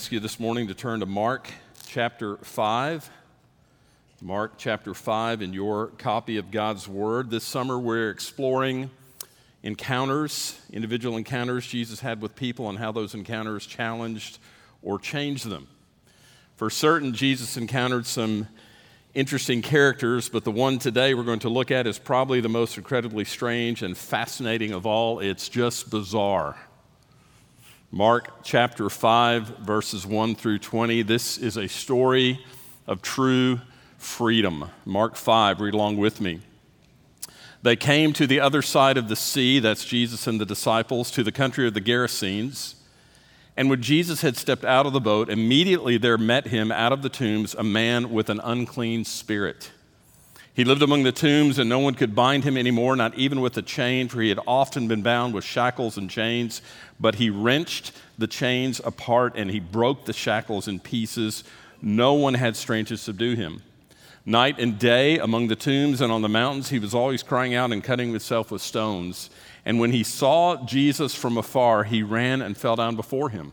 ask you this morning to turn to Mark chapter 5. Mark chapter 5 in your copy of God's Word. This summer we're exploring encounters, individual encounters Jesus had with people, and how those encounters challenged or changed them. For certain, Jesus encountered some interesting characters, but the one today we're going to look at is probably the most incredibly strange and fascinating of all. It's just bizarre. Mark chapter 5, verses 1 through 20. This is a story of true freedom. Mark 5, read along with me. They came to the other side of the sea, that's Jesus and the disciples, to the country of the Gerasenes. And when Jesus had stepped out of the boat, immediately there met him out of the tombs a man with an unclean spirit. He lived among the tombs, and no one could bind him anymore, not even with a chain, for he had often been bound with shackles and chains. But he wrenched the chains apart and he broke the shackles in pieces. No one had strength to subdue him. Night and day among the tombs and on the mountains, he was always crying out and cutting himself with stones. And when he saw Jesus from afar, he ran and fell down before him.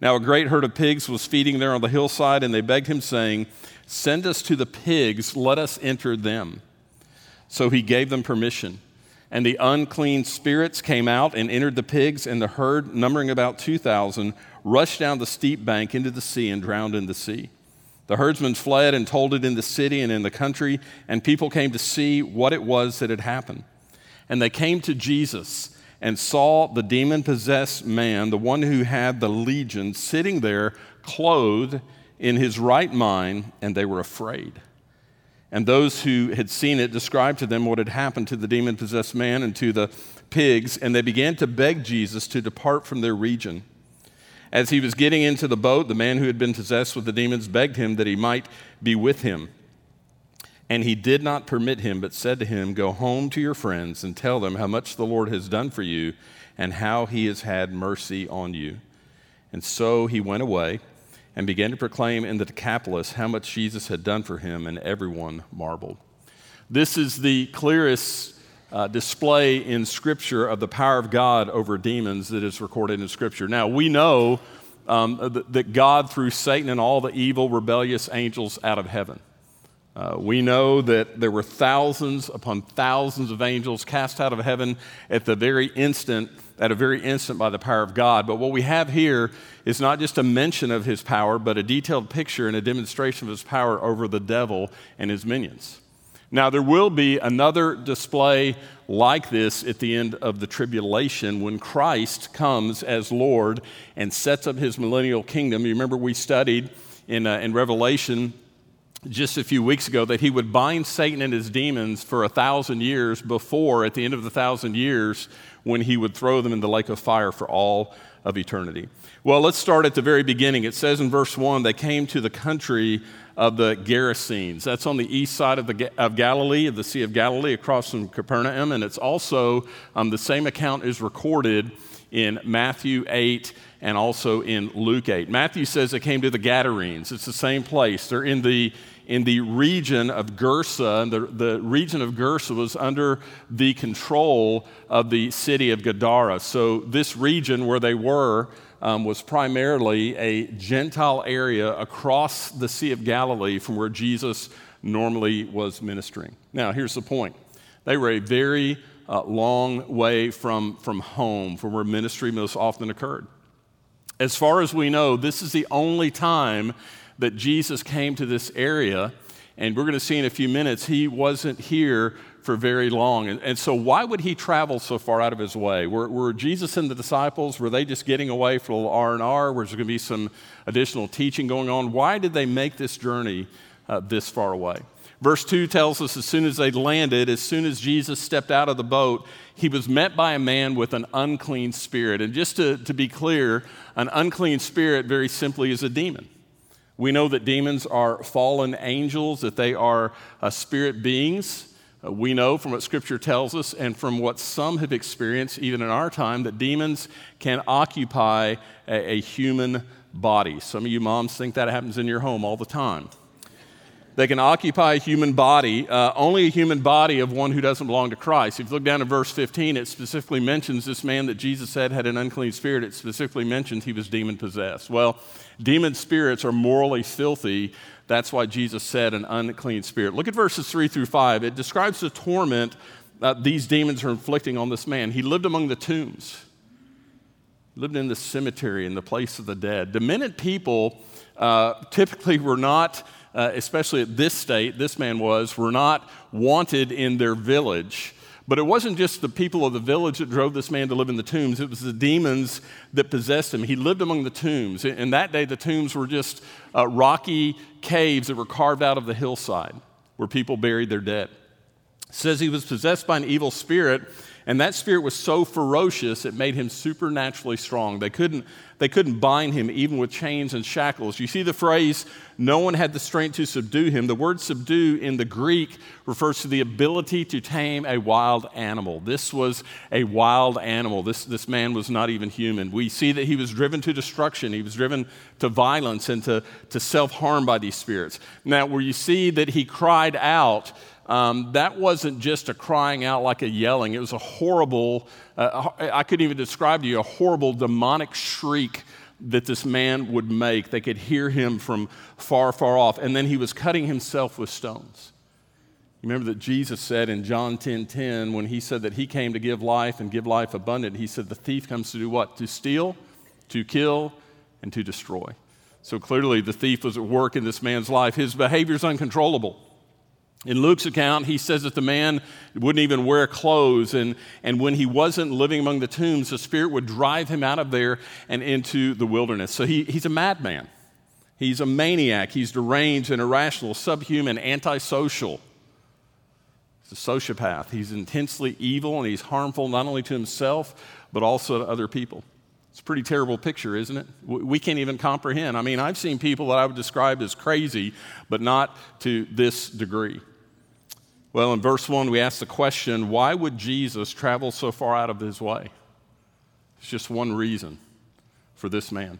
Now, a great herd of pigs was feeding there on the hillside, and they begged him, saying, Send us to the pigs, let us enter them. So he gave them permission. And the unclean spirits came out and entered the pigs, and the herd, numbering about 2,000, rushed down the steep bank into the sea and drowned in the sea. The herdsmen fled and told it in the city and in the country, and people came to see what it was that had happened. And they came to Jesus and saw the demon possessed man, the one who had the legion, sitting there, clothed in his right mind, and they were afraid. And those who had seen it described to them what had happened to the demon possessed man and to the pigs, and they began to beg Jesus to depart from their region. As he was getting into the boat, the man who had been possessed with the demons begged him that he might be with him. And he did not permit him, but said to him, Go home to your friends and tell them how much the Lord has done for you and how he has had mercy on you. And so he went away and began to proclaim in the Decapolis how much Jesus had done for him, and everyone marveled. This is the clearest uh, display in Scripture of the power of God over demons that is recorded in Scripture. Now, we know um, that, that God threw Satan and all the evil, rebellious angels out of heaven. Uh, we know that there were thousands upon thousands of angels cast out of heaven at the very instant, at a very instant by the power of God. But what we have here is not just a mention of his power, but a detailed picture and a demonstration of his power over the devil and his minions. Now, there will be another display like this at the end of the tribulation when Christ comes as Lord and sets up his millennial kingdom. You remember we studied in, uh, in Revelation just a few weeks ago that he would bind Satan and his demons for a thousand years before, at the end of the thousand years, when he would throw them in the lake of fire for all of eternity. Well, let's start at the very beginning. It says in verse 1 they came to the country of the Gerasenes. That's on the east side of, the, of Galilee, of the Sea of Galilee, across from Capernaum. And it's also, um, the same account is recorded in Matthew 8 and also in Luke 8. Matthew says they came to the Gadarenes. It's the same place. They're in the in the region of Gersa. And The, the region of Gersa was under the control of the city of Gadara. So, this region where they were um, was primarily a Gentile area across the Sea of Galilee from where Jesus normally was ministering. Now, here's the point they were a very uh, long way from, from home, from where ministry most often occurred. As far as we know, this is the only time that Jesus came to this area. And we're going to see in a few minutes, he wasn't here for very long. And, and, so, why would he travel so far out of his way? Were, were Jesus and the disciples, were they just getting away for a little R&R? Was there going to be some additional teaching going on? Why did they make this journey uh, this far away? Verse 2 tells us as soon as they landed, as soon as Jesus stepped out of the boat, he was met by a man with an unclean spirit. And just to, to be clear, an unclean spirit, very simply, is a demon. We know that demons are fallen angels, that they are uh, spirit beings. Uh, we know from what Scripture tells us and from what some have experienced, even in our time, that demons can occupy a, a human body. Some of you moms think that happens in your home all the time. They can occupy a human body, uh, only a human body of one who doesn't belong to Christ. If you look down at verse 15, it specifically mentions this man that Jesus said had an unclean spirit. It specifically mentions he was demon possessed. Well, demon spirits are morally filthy. That's why Jesus said an unclean spirit. Look at verses 3 through 5. It describes the torment that these demons are inflicting on this man. He lived among the tombs, lived in the cemetery, in the place of the dead. Demented people uh, typically were not uh, especially at this state, this man was, were not wanted in their village. But it wasn't just the people of the village that drove this man to live in the tombs, it was the demons that possessed him. He lived among the tombs. In that day, the tombs were just uh, rocky caves that were carved out of the hillside where people buried their dead. It says he was possessed by an evil spirit and that spirit was so ferocious, it made him supernaturally strong. They couldn't, they couldn't bind him even with chains and shackles. You see the phrase, no one had the strength to subdue him. The word subdue in the Greek refers to the ability to tame a wild animal. This was a wild animal. This, this man was not even human. We see that he was driven to destruction, he was driven to violence and to, to self harm by these spirits. Now, where you see that he cried out, um, that wasn't just a crying out like a yelling. It was a horrible, uh, I couldn't even describe to you, a horrible demonic shriek that this man would make. They could hear him from far, far off. And then he was cutting himself with stones. Remember that Jesus said in John 10 10, when he said that he came to give life and give life abundant, he said, The thief comes to do what? To steal, to kill, and to destroy. So clearly, the thief was at work in this man's life. His behavior is uncontrollable. In Luke's account, he says that the man wouldn't even wear clothes, and, and when he wasn't living among the tombs, the Spirit would drive him out of there and into the wilderness. So he, he's a madman. He's a maniac. He's deranged and irrational, subhuman, antisocial. He's a sociopath. He's intensely evil and he's harmful not only to himself, but also to other people. It's a pretty terrible picture, isn't it? We can't even comprehend. I mean, I've seen people that I would describe as crazy, but not to this degree. Well, in verse 1, we ask the question why would Jesus travel so far out of his way? It's just one reason for this man.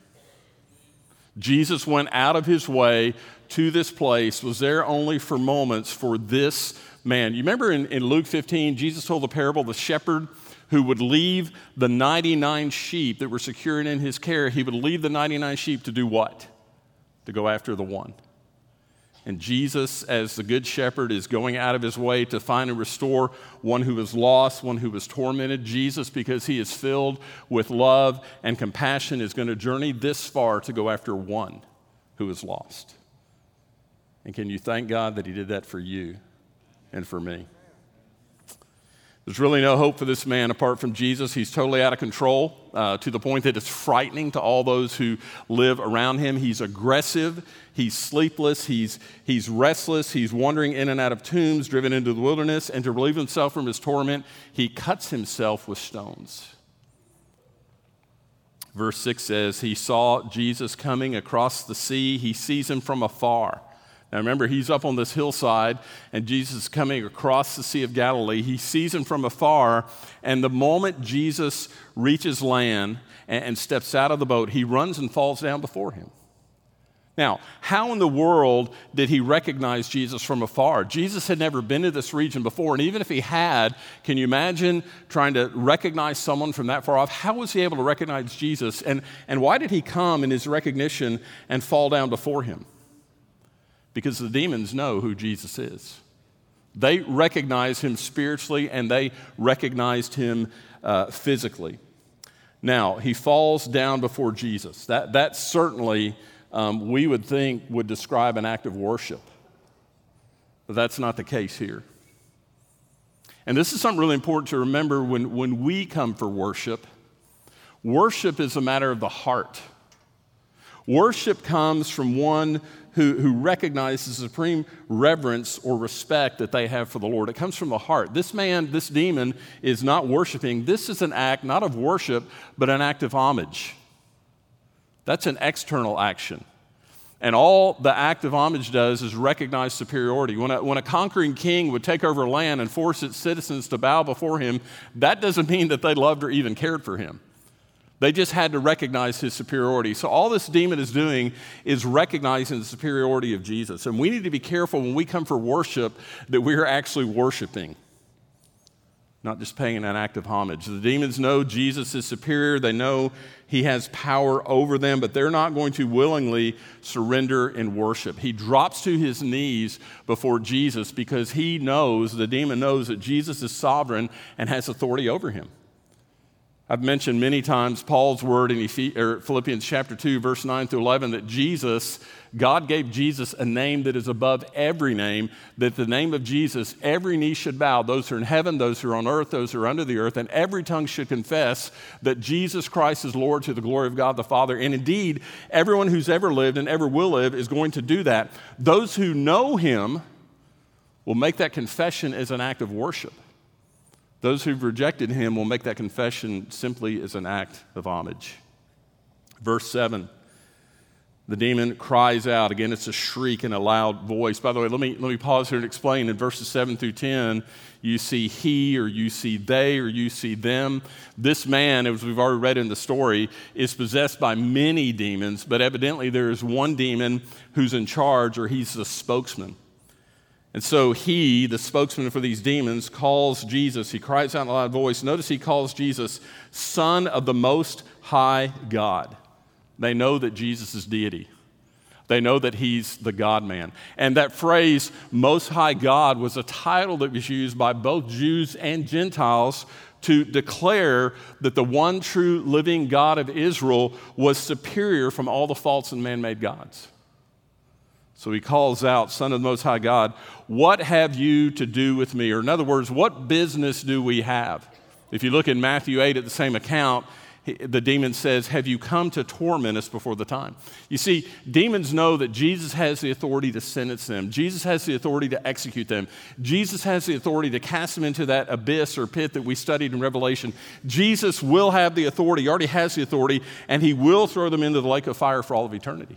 Jesus went out of his way to this place, was there only for moments for this man. You remember in, in Luke 15, Jesus told the parable of the shepherd who would leave the 99 sheep that were secured in his care, he would leave the 99 sheep to do what? To go after the one. And Jesus, as the Good Shepherd, is going out of his way to find and restore one who is lost, one who is tormented. Jesus, because he is filled with love and compassion, is going to journey this far to go after one who is lost. And can you thank God that he did that for you and for me? There's really no hope for this man apart from Jesus. He's totally out of control uh, to the point that it's frightening to all those who live around him. He's aggressive, he's sleepless, he's, he's restless, he's wandering in and out of tombs, driven into the wilderness, and to relieve himself from his torment, he cuts himself with stones. Verse 6 says, He saw Jesus coming across the sea, he sees him from afar. Now remember, he's up on this hillside, and Jesus is coming across the Sea of Galilee. He sees him from afar, and the moment Jesus reaches land and, and steps out of the boat, he runs and falls down before him. Now, how in the world did he recognize Jesus from afar? Jesus had never been to this region before, and even if he had, can you imagine trying to recognize someone from that far off? How was he able to recognize Jesus? And, and why did he come in his recognition and fall down before him? Because the demons know who Jesus is. They recognize him spiritually and they recognized him uh, physically. Now, he falls down before Jesus. That, that certainly, um, we would think, would describe an act of worship. But that's not the case here. And this is something really important to remember when, when we come for worship. Worship is a matter of the heart. Worship comes from one who, who recognize the supreme reverence or respect that they have for the Lord. It comes from the heart. This man, this demon, is not worshiping. This is an act not of worship, but an act of homage. That's an external action. And all the act of homage does is recognize superiority. When a, when a conquering king would take over land and force its citizens to bow before him, that doesn't mean that they loved or even cared for him. They just had to recognize his superiority. So, all this demon is doing is recognizing the superiority of Jesus. And we need to be careful when we come for worship that we are actually worshiping not just paying an act of homage. The demons know Jesus is superior, they know he has power over them, but they're not going to willingly surrender in worship. He drops to his knees before Jesus because he knows, the demon knows, that Jesus is sovereign and has authority over him. I've mentioned many times Paul's word in er, Philippians chapter 2, verse 9 through 11, that Jesus, God gave Jesus a name that is above every name, that the name of Jesus, every knee should bow, those who are in heaven, those who are on earth, those who are under the earth, and every tongue should confess that Jesus Christ is Lord to the glory of God the Father. And indeed, everyone who's ever lived and ever will live is going to do that. Those who know him will make that confession as an act of worship. Those who've rejected him will make that confession simply as an act of homage. Verse 7 the demon cries out. Again, it's a shriek in a loud voice. By the way, let me, let me pause here and explain. In verses 7 through 10, you see he, or you see they, or you see them. This man, as we've already read in the story, is possessed by many demons, but evidently there is one demon who's in charge, or he's the spokesman. And so he, the spokesman for these demons, calls Jesus. He cries out in a loud voice. Notice he calls Jesus Son of the Most High God. They know that Jesus is deity. They know that he's the God man. And that phrase, Most High God, was a title that was used by both Jews and Gentiles to declare that the one true living God of Israel was superior from all the false and man made gods. So he calls out, Son of the Most High God, what have you to do with me? Or, in other words, what business do we have? If you look in Matthew 8 at the same account, the demon says, Have you come to torment us before the time? You see, demons know that Jesus has the authority to sentence them, Jesus has the authority to execute them, Jesus has the authority to cast them into that abyss or pit that we studied in Revelation. Jesus will have the authority, he already has the authority, and he will throw them into the lake of fire for all of eternity.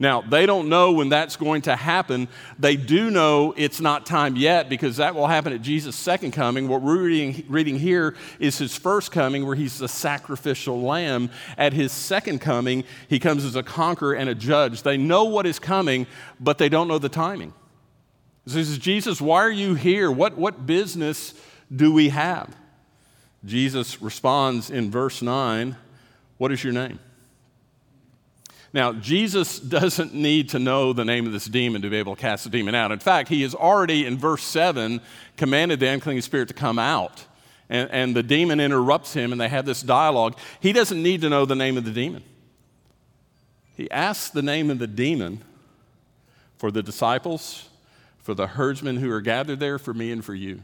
Now, they don't know when that's going to happen. They do know it's not time yet because that will happen at Jesus' second coming. What we're reading, reading here is his first coming, where he's the sacrificial lamb. At his second coming, he comes as a conqueror and a judge. They know what is coming, but they don't know the timing. He says, Jesus, why are you here? What, what business do we have? Jesus responds in verse 9, What is your name? Now, Jesus doesn't need to know the name of this demon to be able to cast the demon out. In fact, he has already, in verse 7, commanded the unclean spirit to come out. And, and the demon interrupts him, and they have this dialogue. He doesn't need to know the name of the demon. He asks the name of the demon for the disciples, for the herdsmen who are gathered there, for me and for you.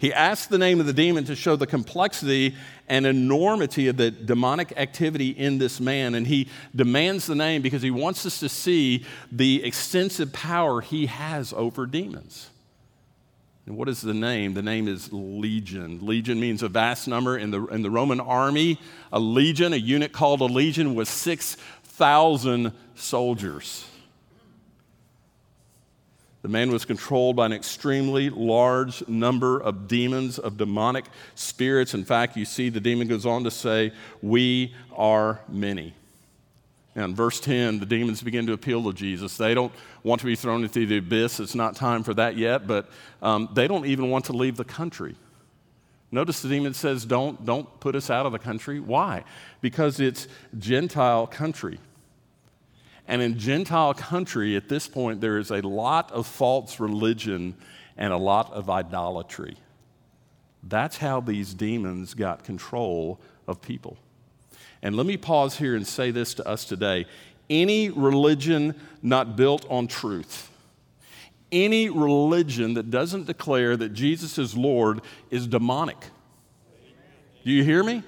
He asks the name of the demon to show the complexity and enormity of the demonic activity in this man. And he demands the name because he wants us to see the extensive power he has over demons. And what is the name? The name is legion. Legion means a vast number. In the, in the Roman army, a legion, a unit called a legion, was 6,000 soldiers. The man was controlled by an extremely large number of demons, of demonic spirits. In fact, you see the demon goes on to say, We are many. In verse 10, the demons begin to appeal to Jesus. They don't want to be thrown into the abyss. It's not time for that yet, but um, they don't even want to leave the country. Notice the demon says, don't, don't put us out of the country. Why? Because it's Gentile country. And in Gentile country, at this point, there is a lot of false religion and a lot of idolatry. That's how these demons got control of people. And let me pause here and say this to us today. Any religion not built on truth, any religion that doesn't declare that Jesus is Lord is demonic. Do you hear me?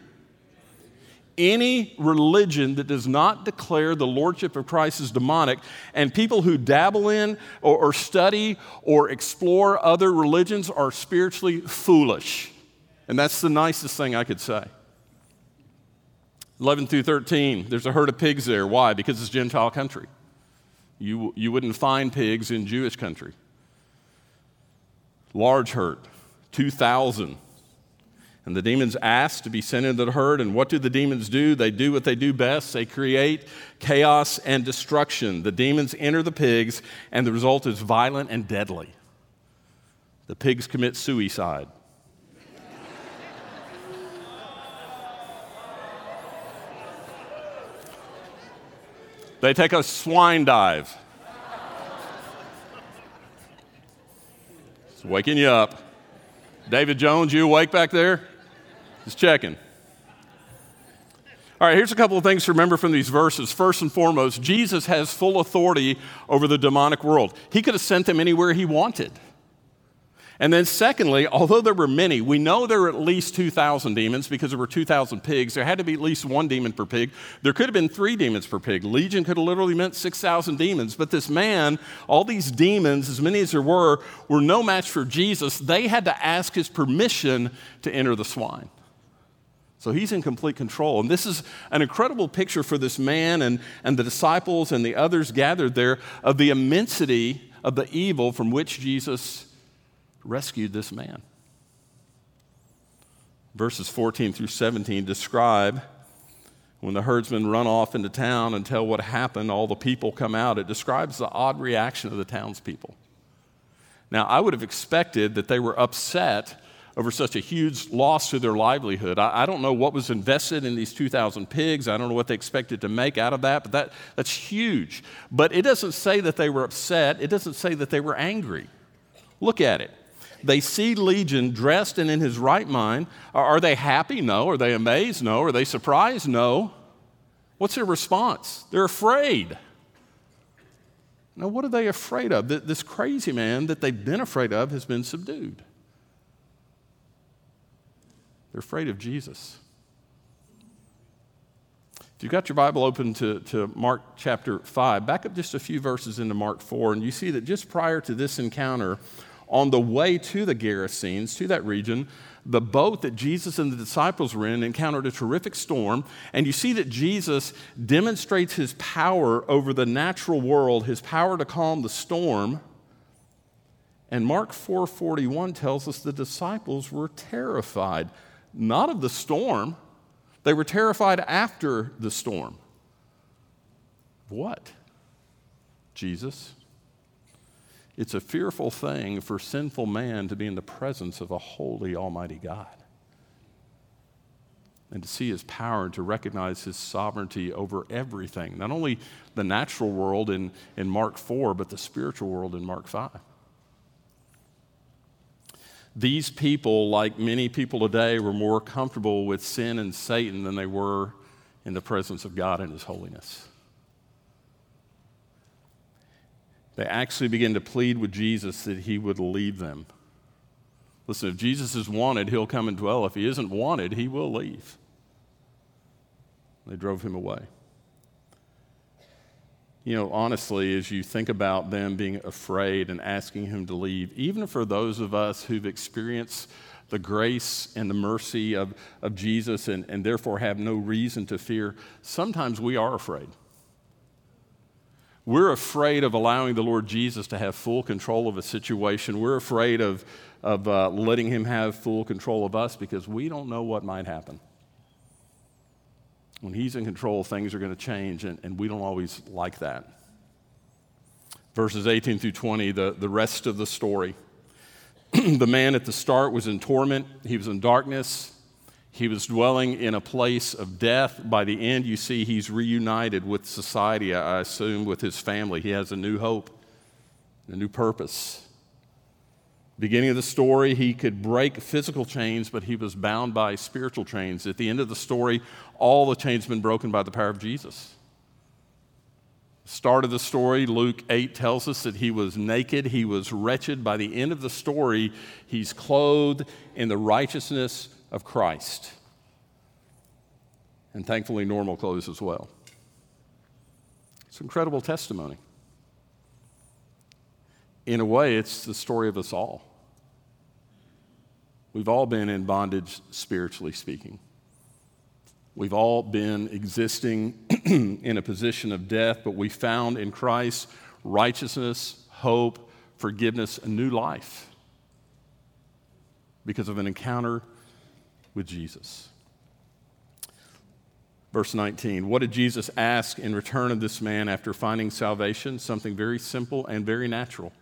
Any religion that does not declare the lordship of Christ is demonic, and people who dabble in or, or, study or explore other religions are spiritually foolish. And that's the nicest thing I could say. 11 through 13, there's a herd of pigs there. Why? Because it's Gentile country. You, you wouldn't find pigs in Jewish country. Large herd, 2,000. And the demons ask to be sent into the herd. And what do the demons do? They do what they do best they create chaos and destruction. The demons enter the pigs, and the result is violent and deadly. The pigs commit suicide. They take a swine dive. It's waking you up. David Jones, you awake back there? Just checking. All right, here's a couple of things to remember from these verses. First and foremost, Jesus has full authority over the demonic world. He could have sent them anywhere he wanted. And then, secondly, although there were many, we know there were at least 2,000 demons because there were 2,000 pigs. There had to be at least one demon per pig. There could have been three demons per pig. Legion could have literally meant 6,000 demons. But this man, all these demons, as many as there were, were no match for Jesus. They had to ask his permission to enter the swine. So he's in complete control. And this is an incredible picture for this man and, and the disciples and the others gathered there of the immensity of the evil from which Jesus rescued this man. Verses 14 through 17 describe when the herdsmen run off into town and tell what happened, all the people come out. It describes the odd reaction of the townspeople. Now, I would have expected that they were upset over such a huge loss to their livelihood. I, I, don't know what was invested in these 2,000 pigs. I don't know what they expected to make out of that, but that, that's huge. But it doesn't say that they were upset, it doesn't say that they were angry. Look at it. They see Legion dressed and in his right mind. Are they happy? No. Are they amazed? No. Are they surprised? No. What's their response? They're afraid. Now, what are they afraid of? This crazy man that they've been afraid of has been subdued. They're afraid of Jesus. If you've got your Bible open to, to Mark chapter 5, back up just a few verses into Mark 4, and you see that just prior to this encounter, on the way to the Gerasenes, to that region, the boat that Jesus and the disciples were in encountered a terrific storm. And you see that Jesus demonstrates his power over the natural world, his power to calm the storm. And Mark 4:41 tells us the disciples were terrified, not of the storm. They were terrified after the storm. What? Jesus it's a fearful thing for sinful man to be in the presence of a holy, almighty God and to see his power and to recognize his sovereignty over everything, not only the natural world in, in Mark 4, but the spiritual world in Mark 5. These people, like many people today, were more comfortable with sin and Satan than they were in the presence of God and his holiness. they actually begin to plead with Jesus that he would leave them. Listen, if Jesus is wanted, he'll come and dwell. If he isn't wanted, he will leave. They drove him away. You know, honestly, as you think about them being afraid and asking him to leave, even for those of us who've experienced the grace and the mercy of, of Jesus and, and therefore have no reason to fear, sometimes we are afraid. We're afraid of allowing the Lord Jesus to have full control of a situation. We're afraid of, of uh, letting Him have full control of us because we don't know what might happen. When He's in control, things are going to change, and, and we don't always like that. Verses 18 through 20, the, the rest of the story. the man at the start was in torment, he was in darkness. He was dwelling in a place of death. By the end, you see he's reunited with society, I assume, with his family. He has a new hope, a new purpose. Beginning of the story, he could break physical chains, but he was bound by spiritual chains. At the end of the story, all the chains have been broken by the power of Jesus. Start of the story, Luke 8 tells us that he was naked, he was wretched. By the end of the story, he's clothed in the righteousness of Christ. And thankfully, normal clothes as well. It's incredible testimony. In a way, it's the story of us all. We've all been in bondage, spiritually speaking. We've all been existing in a position of death, but we found in Christ righteousness, hope, forgiveness, a new life because of an encounter with Jesus. Verse 19 What did Jesus ask in return of this man after finding salvation? Something very simple and very natural.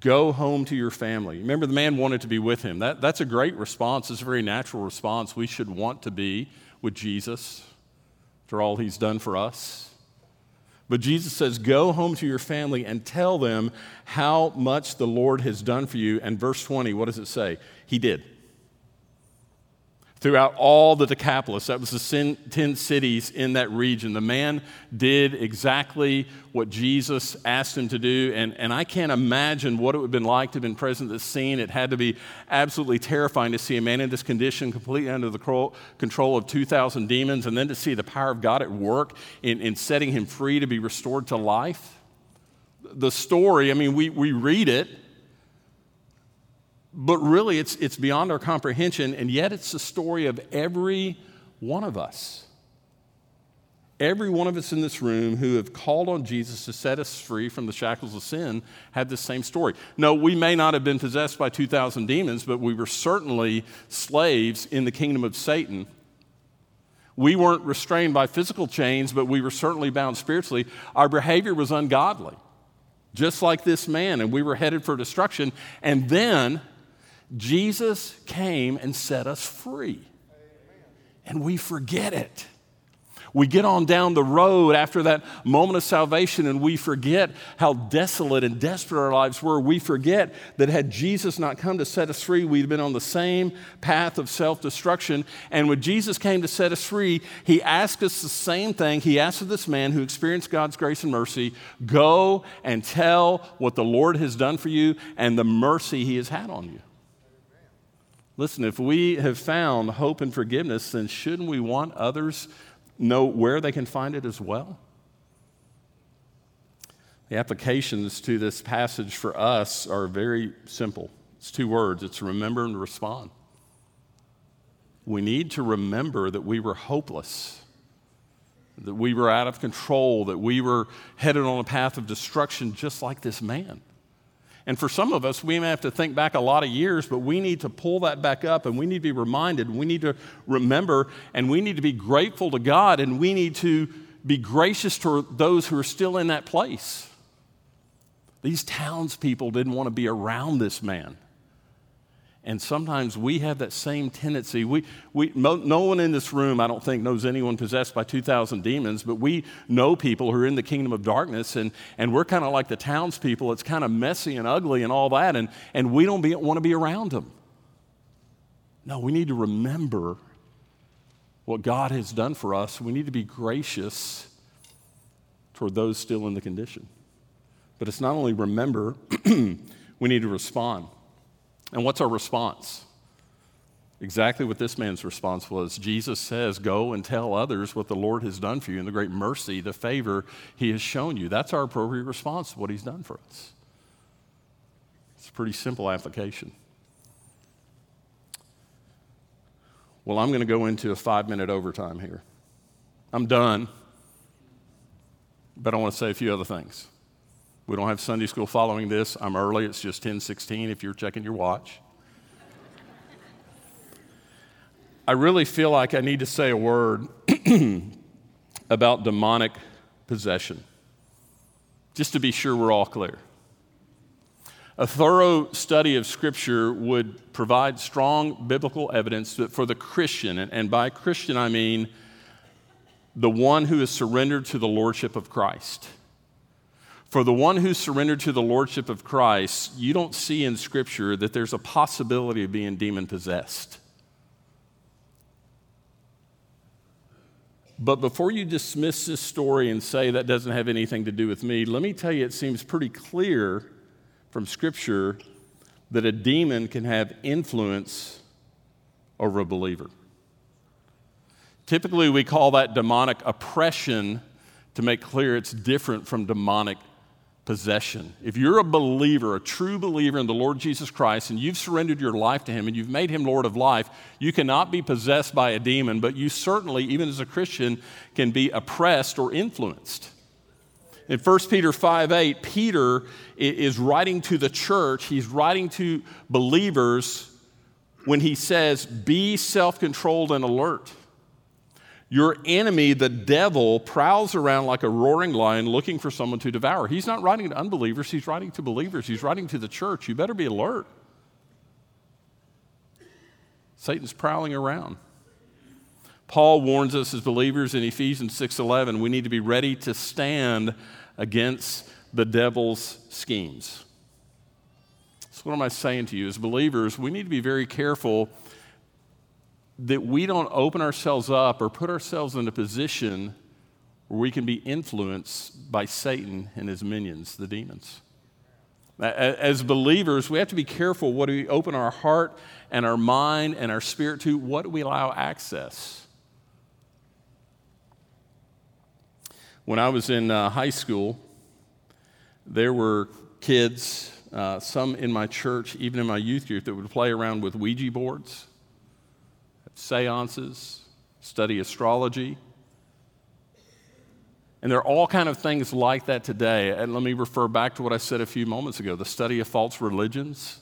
Go home to your family. Remember, the man wanted to be with him. That, that's a great response. It's a very natural response. We should want to be with Jesus for all he's done for us. But Jesus says, Go home to your family and tell them how much the Lord has done for you. And verse 20, what does it say? He did throughout all the Decapolis. That was the 10 cities in that region. The man did exactly what Jesus asked him to do. And, and I can't imagine what it would have been like to have been present at the scene. It had to be absolutely terrifying to see a man in this condition, completely under the control of 2,000 demons, and then to see the power of God at work in, in setting him free to be restored to life. The story, I mean, we, we read it but really, it's, it's beyond our comprehension, and yet it's the story of every one of us. Every one of us in this room who have called on Jesus to set us free from the shackles of sin had the same story. No, we may not have been possessed by 2,000 demons, but we were certainly slaves in the kingdom of Satan. We weren't restrained by physical chains, but we were certainly bound spiritually. Our behavior was ungodly, just like this man, and we were headed for destruction. And then Jesus came and set us free. And we forget it. We get on down the road after that moment of salvation and we forget how desolate and desperate our lives were. We forget that had Jesus not come to set us free, we'd been on the same path of self destruction. And when Jesus came to set us free, he asked us the same thing. He asked of this man who experienced God's grace and mercy go and tell what the Lord has done for you and the mercy he has had on you. Listen, if we have found hope and forgiveness, then shouldn't we want others know where they can find it as well? The applications to this passage for us are very simple. It's two words it's remember and respond. We need to remember that we were hopeless, that we were out of control, that we were headed on a path of destruction just like this man. And for some of us, we may have to think back a lot of years, but we need to pull that back up and we need to be reminded, we need to remember, and we need to be grateful to God, and we need to be gracious to those who are still in that place. These townspeople didn't want to be around this man. And sometimes we have that same tendency. We, we, no one in this room, I don't think, knows anyone possessed by 2,000 demons, but we know people who are in the kingdom of darkness, and, and we're kind of like the townspeople. It's kind of messy and ugly and all that, and, and we don't want to be around them. No, we need to remember what God has done for us. We need to be gracious toward those still in the condition. But it's not only remember, we need to respond. And what's our response? Exactly what this man's response was. Jesus says, Go and tell others what the Lord has done for you and the great mercy, the favor he has shown you. That's our appropriate response to what he's done for us. It's a pretty simple application. Well, I'm going to go into a five minute overtime here. I'm done, but I want to say a few other things. We don't have Sunday school following this. I'm early. It's just 10:16 if you're checking your watch. I really feel like I need to say a word about demonic possession. Just to be sure we're all clear. A thorough study of Scripture would provide strong biblical evidence that for the Christian, and by Christian I mean the one who is surrendered to the Lordship of Christ for the one who's surrendered to the lordship of Christ, you don't see in Scripture that there's a possibility of being demon possessed. But before you dismiss this story and say that doesn't have anything to do with me, let me tell you it seems pretty clear from Scripture that a demon can have influence over a believer. Typically, we call that demonic oppression to make clear it's different from demonic possession. If you're a believer, a true believer in the Lord Jesus Christ, and you've surrendered your life to Him and you've made Him Lord of life, you cannot be possessed by a demon, but you certainly, even as a Christian, can be oppressed or influenced. In 1 Peter 5 8, Peter is writing to the church, he's writing to believers when he says, Be self controlled and alert. Your enemy, the devil, prowls around like a roaring lion looking for someone to devour. He's not writing to unbelievers, he's writing to believers, he's writing to the church. You better be alert. Satan's prowling around. Paul warns us as believers in Ephesians 6:11 we need to be ready to stand against the devil's schemes. So what am I saying to you as believers, we need to be very careful that we don't open ourselves up or put ourselves in a position where we can be influenced by Satan and his minions, the demons. As believers, we have to be careful what we open our heart and our mind and our spirit to, what do we allow access. When I was in uh, high school, there were kids, uh, some in my church, even in my youth group, that would play around with Ouija boards seances, study astrology. And there are all kind of things like that today. And let me refer back to what I said a few moments ago, the study of false religions,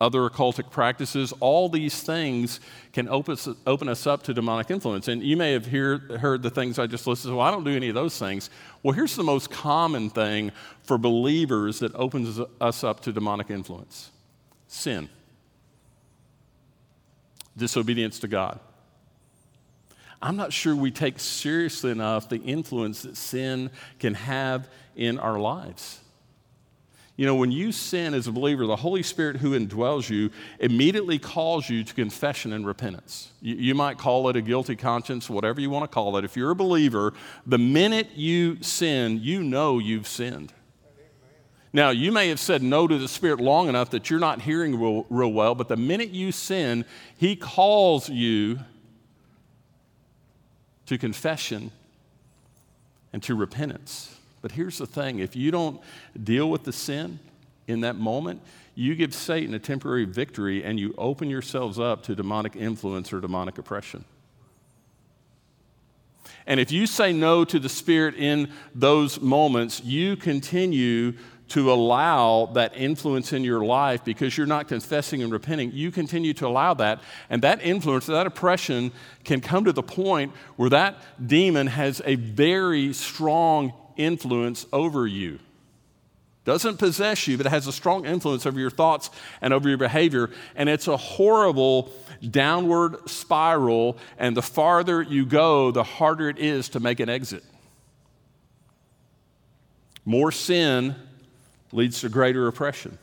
other occultic practices, all these things can open us, open us up to demonic influence. And you may have hear, heard the things I just listed. Well, I don't do any of those things. Well, here's the most common thing for believers that opens us up to demonic influence sin disobedience to God. I'm not sure we take seriously enough the influence that sin can have in our lives. You know, when you sin as a believer, the Holy Spirit who indwells you immediately calls you to confession and repentance. You, you, might call it a guilty conscience, whatever you want to call it. If you're a believer, the minute you sin, you know you've sinned. Now, you may have said no to the Spirit long enough that you're not hearing real, real, well, but the minute you sin, He calls you to confession and to repentance. But here's the thing if you don't deal with the sin in that moment, you give Satan a temporary victory and you open yourselves up to demonic influence or demonic oppression. And if you say no to the Spirit in those moments, you continue to allow that influence in your life because you're not confessing and repenting, you continue to allow that. And that influence, that oppression can come to the point where that demon has a very strong influence over you. Doesn't possess you, but it has a strong influence over your thoughts and over your behavior. And it's a horrible downward spiral. And the farther you go, the harder it is to make an exit. More sin leads to greater oppression.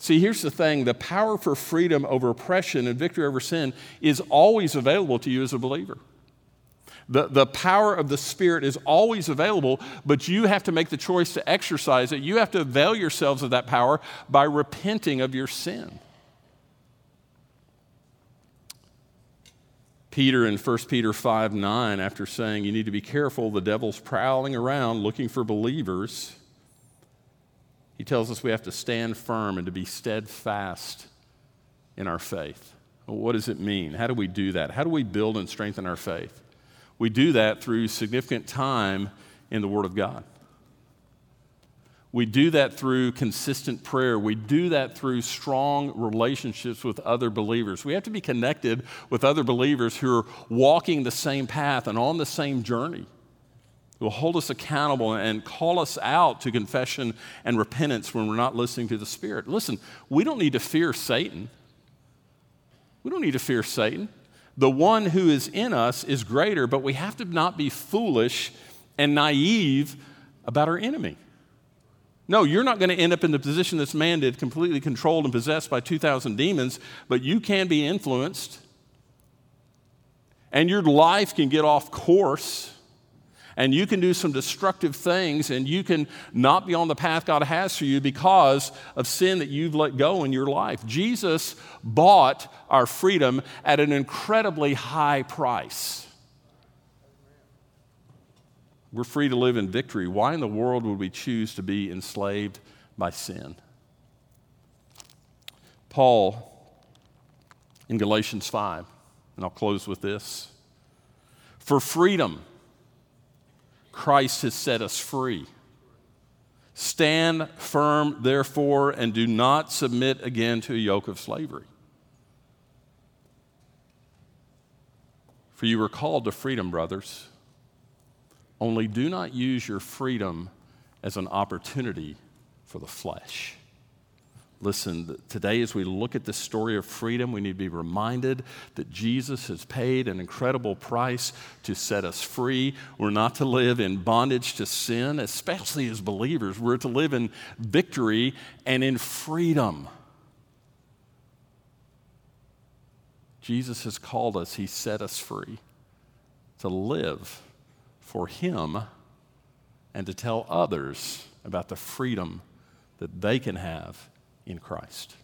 See, here's the thing the power for freedom over oppression and victory over sin is always available to you as a believer. The, the power of the Spirit is always available, but you have to make the choice to exercise it. You have to avail yourselves of that power by repenting of your sin. Peter in 1 Peter 5 9, after saying you need to be careful, the devil's prowling around looking for believers he tells us we have to stand firm and to be steadfast in our faith. Well, what does it mean? How do we do that? How do we build and strengthen our faith? We do that through significant time in the Word of God. We do that through consistent prayer. We do that through strong relationships with other believers. We have to be connected with other believers who are walking the same path and on the same journey will hold us accountable and call us out to confession and repentance when we're not listening to the Spirit. Listen, we don't need to fear Satan. We don't need to fear Satan. The one who is in us is greater, but we have to not be foolish and naive about our enemy. No, you're not going to end up in the position this man did, completely controlled and possessed by 2,000 demons, but you can be influenced. And your life can get off course and you can do some destructive things and you can not be on the path God has for you because of sin that you've let go in your life. Jesus bought our freedom at an incredibly high price. We're free to live in victory. Why in the world would we choose to be enslaved by sin? Paul in Galatians 5, and I'll close with this. For freedom, Christ has set us free. Stand firm, therefore, and do not submit again to a yoke of slavery. For you were called to freedom, brothers. Only do not use your freedom as an opportunity for the flesh. Listen, today as we look at the story of freedom, we need to be reminded that Jesus has paid an incredible price to set us free. We're not to live in bondage to sin, especially as believers. We're to live in victory and in freedom. Jesus has called us, He set us free to live for Him and to tell others about the freedom that they can have in Christ.